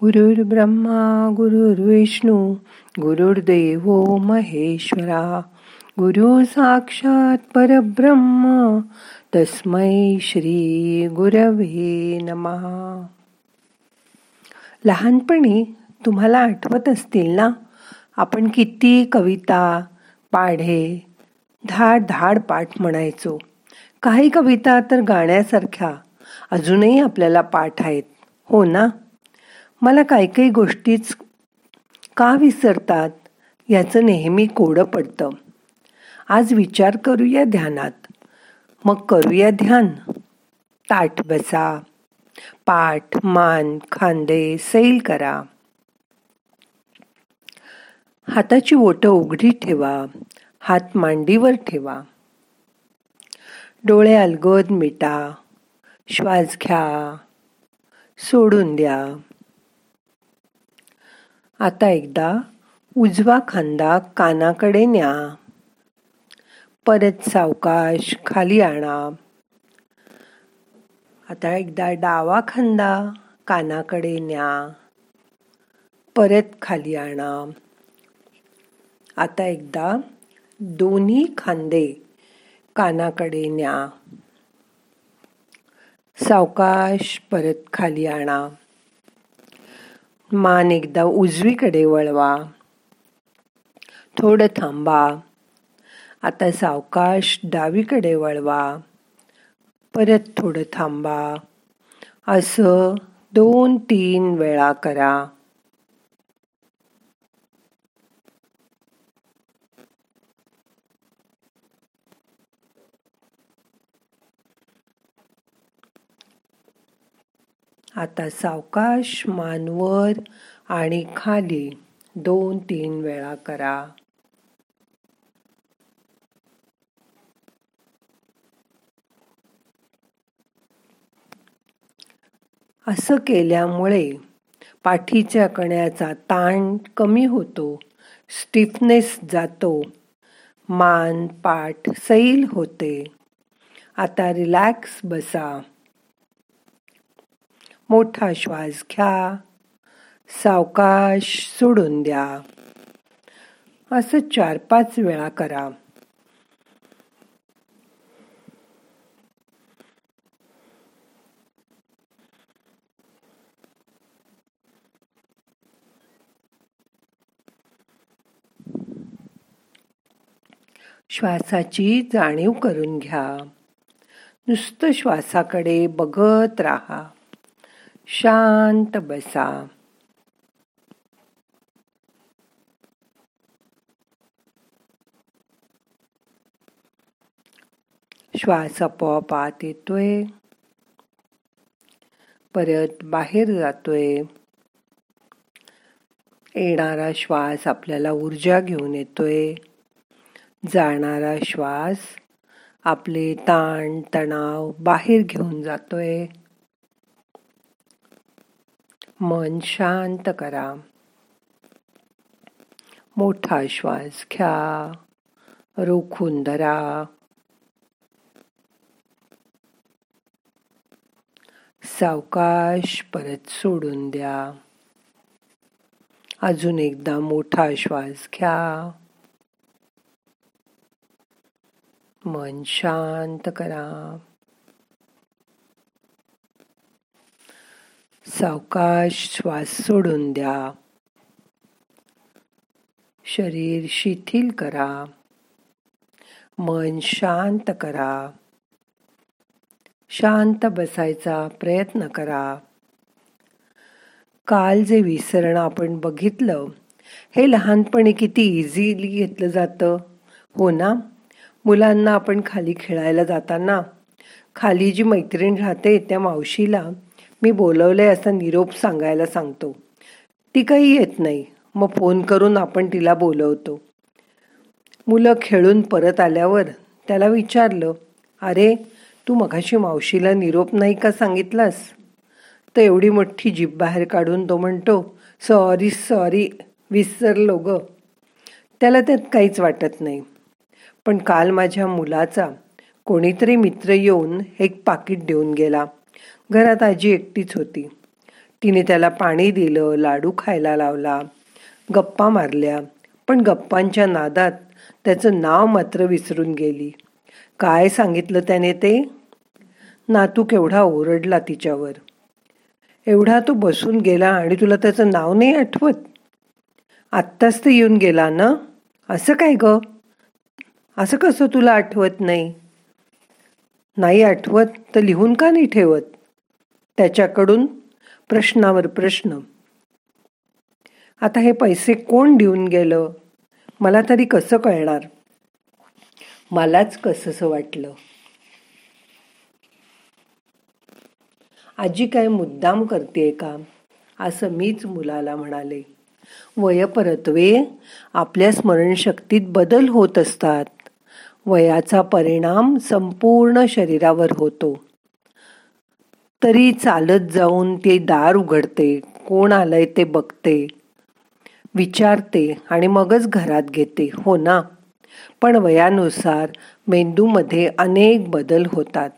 गुरुर् ब्रह्मा गुरुर्विष्णू गुरुर्देव महेश्वरा. गुरु साक्षात परब्रह्म तस्मै श्री गुरवे नमहा लहानपणी तुम्हाला आठवत असतील ना आपण किती कविता पाढे धाड धाड पाठ म्हणायचो. काही कविता तर गाण्यासारख्या अजूनही आपल्याला पाठ आहेत. हो ना? मला काही काही गोष्टीच का विसरतात याचं नेहमी कोडं पडतं. आज विचार करूया ध्यानात. मग करूया ध्यान. ताट बसा. पाठ मान खांदे सैल करा. हाताची ओटं उघडी ठेवा. हात मांडीवर ठेवा. डोळे अलगद मिटा. श्वास घ्या. सोडून द्या. आता एकदा उजवा खांदा कानाकडे न्या. परत सावकाश खाली आणा. आता एकदा डावा खांदा कानाकडे न्या. परत खाली आणा. आता एकदा दोन्ही खांदे कानाकडे न्या. सावकाश परत खाली आणा. मान एकदा उजवीकडे वळवा. थोडं थांबा. आता सावकाश डावीकडे वळवा. परत थोडं थांबा. असं दोन तीन वेळा करा. आता सावकाश मानवर आणि खाली दोन तीन वेळा करा. असं केल्यामुळे पाठीच्या कण्याचा ताण कमी होतो स्टिफनेस जातो मान पाठ सैल होते. आता रिलॅक्स बसा. मोठा श्वास घ्या. सावकाश सोडून द्या. असं चार पाच वेळा करा. श्वासाची जाणीव करून घ्या. नुसतं श्वासाकडे बघत राहा. शांत बसा. श्वास आपोआप आत येतोय. परत बाहेर जातोय. येणारा श्वास आपल्याला ऊर्जा घेऊन येतोय. जाणारा श्वास आपले ताण तणाव बाहेर घेऊन जातोय. मन शांत करा. मोठा श्वास घ्या. रोखून धरा. सावकाश परत सोडून द्या. अजून एकदा मोठा श्वास घ्या. मन शांत करा. सावकाश श्वास सोडून द्या. शरीर शिथिल करा. मन शांत करा. शांत बसायचा प्रयत्न करा. काल जे विसरण आपण बघितलं हे लहानपणी किती इझिली घेतलं जातं. हो ना? मुलांना आपण खाली खेळायला जाताना खाली जी मैत्रीण राहते त्या मावशीला मी बोलवलंय असा निरोप सांगायला सांगतो. ती काही येत नाही. मग फोन करून आपण तिला बोलवतो. मुलं खेळून परत आल्यावर त्याला विचारलं अरे तू मघाशी मावशीला निरोप नाही का सांगितलास? तर एवढी मोठी जीभ बाहेर काढून तो म्हणतो सॉरी सॉरी विसरलो ग. त्याला त्यात काहीच वाटत नाही. पण काल माझ्या मुलाचा कोणीतरी मित्र येऊन एक पाकिट देऊन गेला. घरात आजी एकटीच होती. तिने त्याला पाणी दिलं लाडू खायला लावला गप्पा मारल्या. पण गप्पांच्या नादात त्याचं नाव मात्र विसरून गेली. काय सांगितलं त्याने ते? नातू केवढा ओरडला तिच्यावर. एवढा तो बसून गेला आणि तुला त्याचं नाव नाही आठवत? आत्ताच ते येऊन गेला ना? असं काय ग? असं कसं तुला आठवत नाही? नाही आठवत तर लिहून का नाही ठेवत? त्याच्याकडून प्रश्नावर प्रश्न. आता हे पैसे कोण देऊन गेलं? मला तरी कसं कळणार? मलाच कसंसं वाटलं? आजी काय मुद्दाम करते का? असं मीच मुलाला म्हणाले. वयपरत्वे आपल्या स्मरणशक्तीत बदल होत असतात. वयाचा परिणाम संपूर्ण शरीरावर होतो. तरी चालत जाऊन ते दार उघडते कोण आलंय ते बघते विचारते आणि मगच घरात घेते हो ना? पण वयानुसार मेंदूमध्ये अनेक बदल होतात.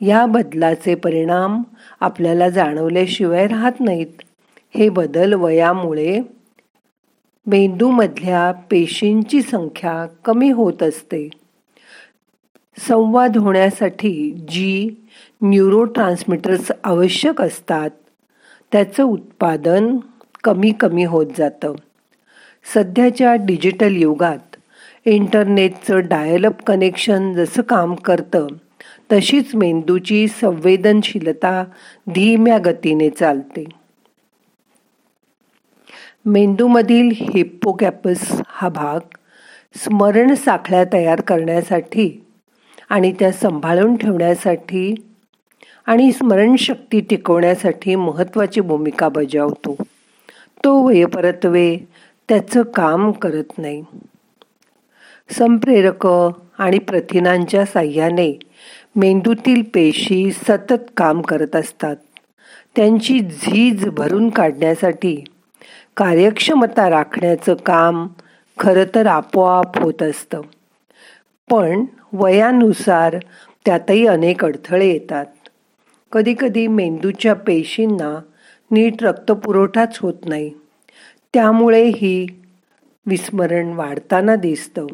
या बदलाचे परिणाम आपल्याला जाणवल्याशिवाय राहत नाहीत. हे बदल वयामुळे मेंदूमधल्या पेशींची संख्या कमी होत असते. संवाद होण्यासाठी जी न्यूरो ट्रान्समीटर्स आवश्यक असतात. त्याचं उत्पादन कमी कमी होत जातं. सध्याच्या डिजिटल युगात इंटरनेटचं डायलअप कनेक्शन जसं काम करतं तशीच मेंदूची संवेदनशीलता धीम्या गतीने चालते. मेंदूमधील हिप्पोकॅपस हा भाग स्मरण साखळ्या तयार करण्यासाठी आणि त्या सांभाळून ठेवण्यासाठी आणि स्मरणशक्ती टिकवण्यासाठी महत्त्वाची भूमिका बजावतो. तो वयपरत्वे त्याचं काम करत नाही. संप्रेरक आणि प्रथिनांच्या साह्याने मेंदूतील पेशी सतत काम करत असतात. त्यांची झीज भरून काढण्यासाठी कार्यक्षमता राखण्याचं काम खरं तर आपोआप होत असतं. पण वयानुसार त्यातही अनेक अडथळे येतात. कधीकधी मेंदूच्या पेशींना नीट रक्तपुरवठाच होत नाही. त्यामुळे ही विस्मरण वाढताना दिसतं.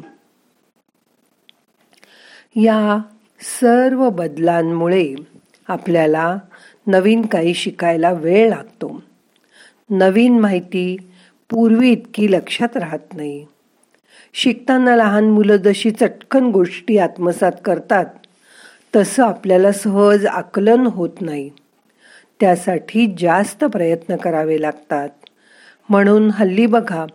या सर्व बदलांमुळे आपल्याला नवीन काही शिकायला वेळ लागतो. नवीन माहिती पूर्वी इतकी लक्षात राहत नाही. शिकताना लहान मुलं जशी चटकन गोष्टी आत्मसात करतात तसं आपल्याला सहज आकलन होत नाही. त्यासाठी जास्त प्रयत्न करावे लागतात. म्हणून हल्ली बघा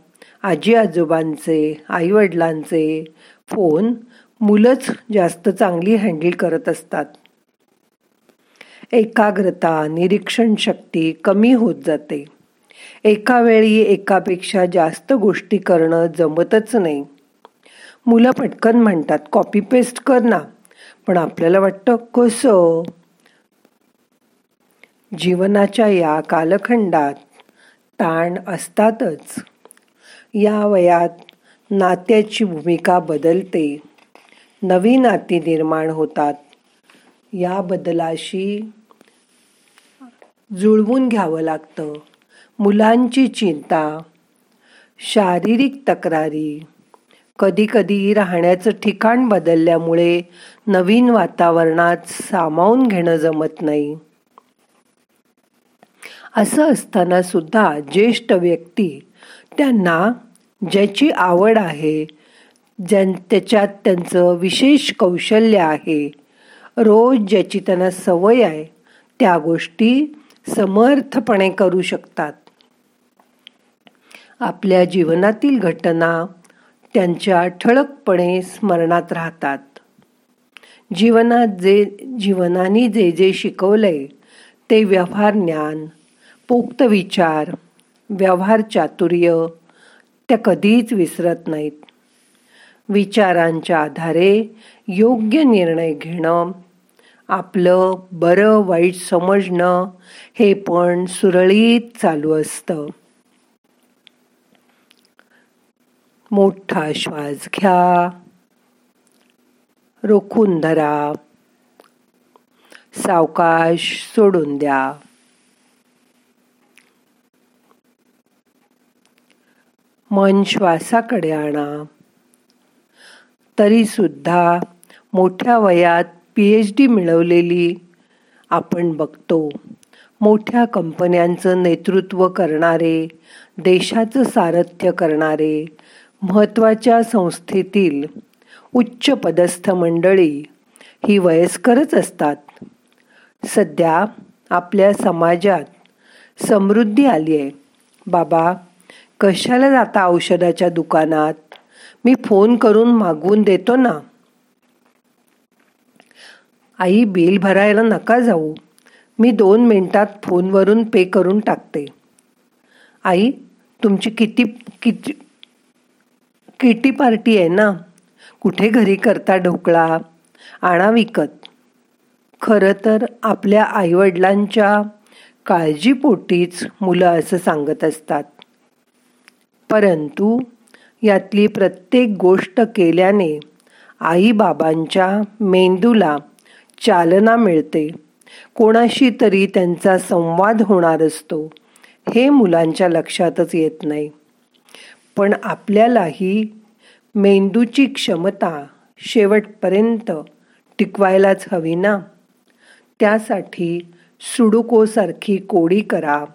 आजी आजोबांचे आईवडिलांचे फोन मुलंच जास्त चांगली हँडल करत असतात. एकाग्रता निरीक्षण शक्ती कमी होत जाते. एका वेळी एकापेक्षा जास्त गोष्टी करणं जमतच नाही. मुलं पटकन म्हणतात कॉपी पेस्ट कर ना. पण आपल्याला वाटतं कसं? जीवनाच्या या कालखंडात ताण असतातच. या वयात नात्याची भूमिका बदलते. नवी नाती निर्माण होतात. या बदलाशी जुळवून घ्यावं लागतं. मुलांची चिंता शारीरिक तक्रारी. कधीकधी राहण्याचं ठिकाण बदलल्यामुळे नवीन वातावरणात सामावून घेणं जमत नाही. असं असताना सुद्धा ज्येष्ठ व्यक्ती त्यांना ज्याची आवड आहे ज्या त्याच्यात त्यांचं विशेष कौशल्य आहे रोज ज्याची त्यांना सवय आहे त्या गोष्टी समर्थपणे करू शकतात. आपल्या जीवनातील घटना त्यांच्या ठळकपणे स्मरणात राहतात. जीवनात जे जीवनाने जे जे शिकवलंय ते व्यवहार ज्ञान पोक्त विचार व्यवहार चातुर्य त्या कधीच विसरत नाहीत. विचारांच्या आधारे योग्य निर्णय घेणं आपलं बरं वाईट समजणं हे पण सुरळीत चालू असतं. मोठा श्वास घ्या. रोखून धरा. सावकाश सोडून द्या. मन श्वासाकडे आणा. तरी सुद्धा मोठ्या वयात पी एच डी मिळवलेली आपण बघतो. मोठ्या कंपन्यांचं नेतृत्व करणारे देशाचं सारथ्य करणारे महत्त्वाच्या संस्थेतील उच्च पदस्थ मंडळी ही वयस्करच असतात. सध्या आपल्या समाजात समृद्धी आली आहे. बाबा कशाला जाता औषधाच्या दुकानात? मी फोन करून मागवून देतो ना. आई बिल भरायला नका जाऊ. मी दोन मिनटात फोनवरून पे करून टाकते. आई तुमची किती किती किटी पार्टी आहे ना. कुठे घरी करता ढोकळा आणा विकत. खरं तर आपल्या आईवडिलांच्या काळजीपोटीच मुलं असं सांगत असतात. परंतु यातली प्रत्येक गोष्ट केल्याने आईबाबांच्या मेंदूला चालना मिळते. कोणाशी तरी त्यांचा संवाद होणार असतो. हे मुलांच्या लक्षातच येत नाही. पण आपल्यालाही मेंदूची क्षमता शेवटपर्यंत टिकवायलाच हवी ना. त्यासाठी सुडुकोसारखी कोडी करा.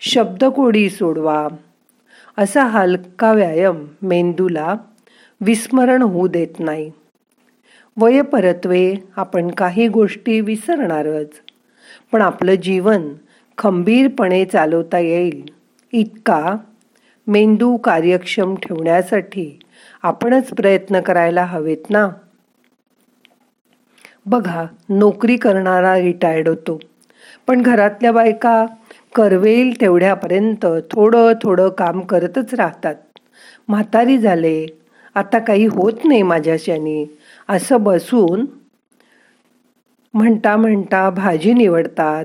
शब्दकोडी सोडवा. असा हलका व्यायाम मेंदूला विस्मरण होऊ देत नाही. वयपरत्वे आपण काही गोष्टी विसरणारच पण आपलं जीवन खंबीरपणे चालवता येईल. इतका मेंदू कार्यक्षम ठेवण्यासाठी आपणच प्रयत्न करायला हवेत ना? बघा नोकरी करणारा रिटायर्ड होतो. पण घरातल्या बायका करवेल तेवढ्यापर्यंत थोडं थोडं काम करतच राहतात. म्हातारी झाले आता काही होत नाही माझ्याशाने असं बसून म्हणता म्हणता भाजी निवडतात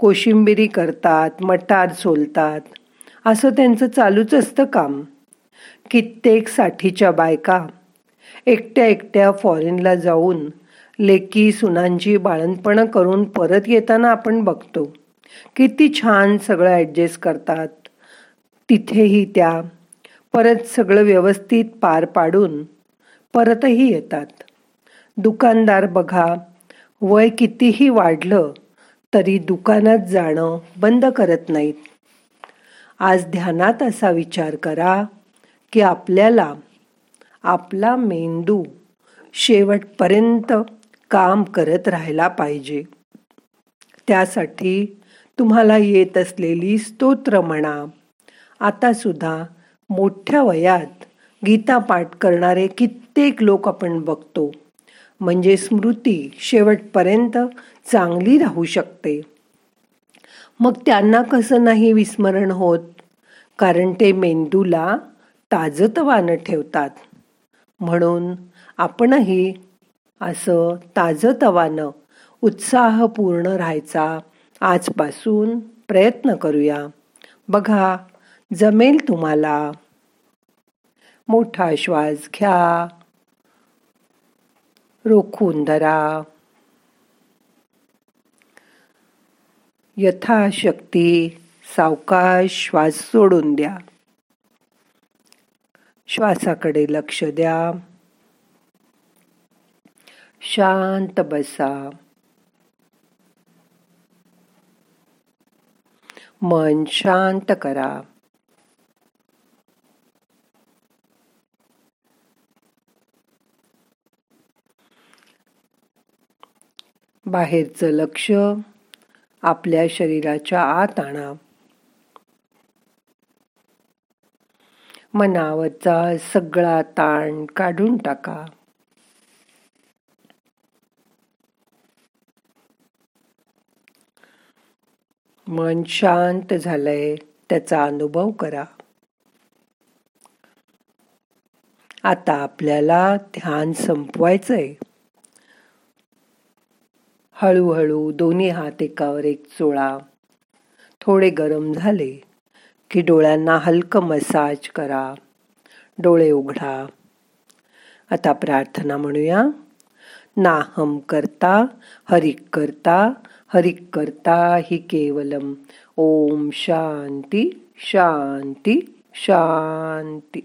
कोशिंबिरी करतात मटार सोलतात. असं त्यांचं चालूच असतं काम. कित्येक साठीच्या बायका एकट्या एकट्या फॉरेनला जाऊन लेकी सुनांची बाळणपणं करून परत येताना आपण बघतो. किती छान सगळं ॲडजस्ट करतात. तिथेही त्या परत सगळं व्यवस्थित पार पाडून परतही येतात. दुकानदार बघा वय कितीही वाढलं तरी दुकानात जाणं बंद करत नाहीत. आज ध्यानात असा विचार करा की आपल्याला आपला मेंदू शेवटपर्यंत काम करत राहायला पाहिजे. त्यासाठी तुम्हाला येत असलेली स्तोत्र म्हणा. आता सुद्धा मोठ्या वयात गीता पाठ करणारे कित्येक लोक आपण बघतो. म्हणजे स्मृती शेवटपर्यंत चांगली राहू शकते. मग त्यांना कसं नाही विस्मरण होत? कारण ते मेंदूला ताजतवानं ठेवतात. म्हणून आपणही असं ताजतवानं उत्साहपूर्ण राहायचा आजपासून प्रयत्न करूया. बघा जमेल तुम्हाला. मोठा श्वास घ्या. रोखून धरा. यथाशक्ती सावकाश श्वास सोडून द्या. श्वासाकडे लक्ष द्या. शांत बसा. मन शांत करा. बाहेरचं लक्ष आपल्या शरीराच्या आत आणा. मनावरचा सगळा ताण काढून टाका. मन शांत झालंय त्याचा अनुभव करा. आता आपल्याला ध्यान संपवायचंय. हळूहळू दोन्ही हात एकावर एक चोळा. थोडे गरम झाले की डोळ्यांना हलकं मसाज करा. डोळे उघडा. आता प्रार्थना म्हणूया. नाहम करता हरिक करता हरिक करता हि केवलम. ओम शांती शांती शांती.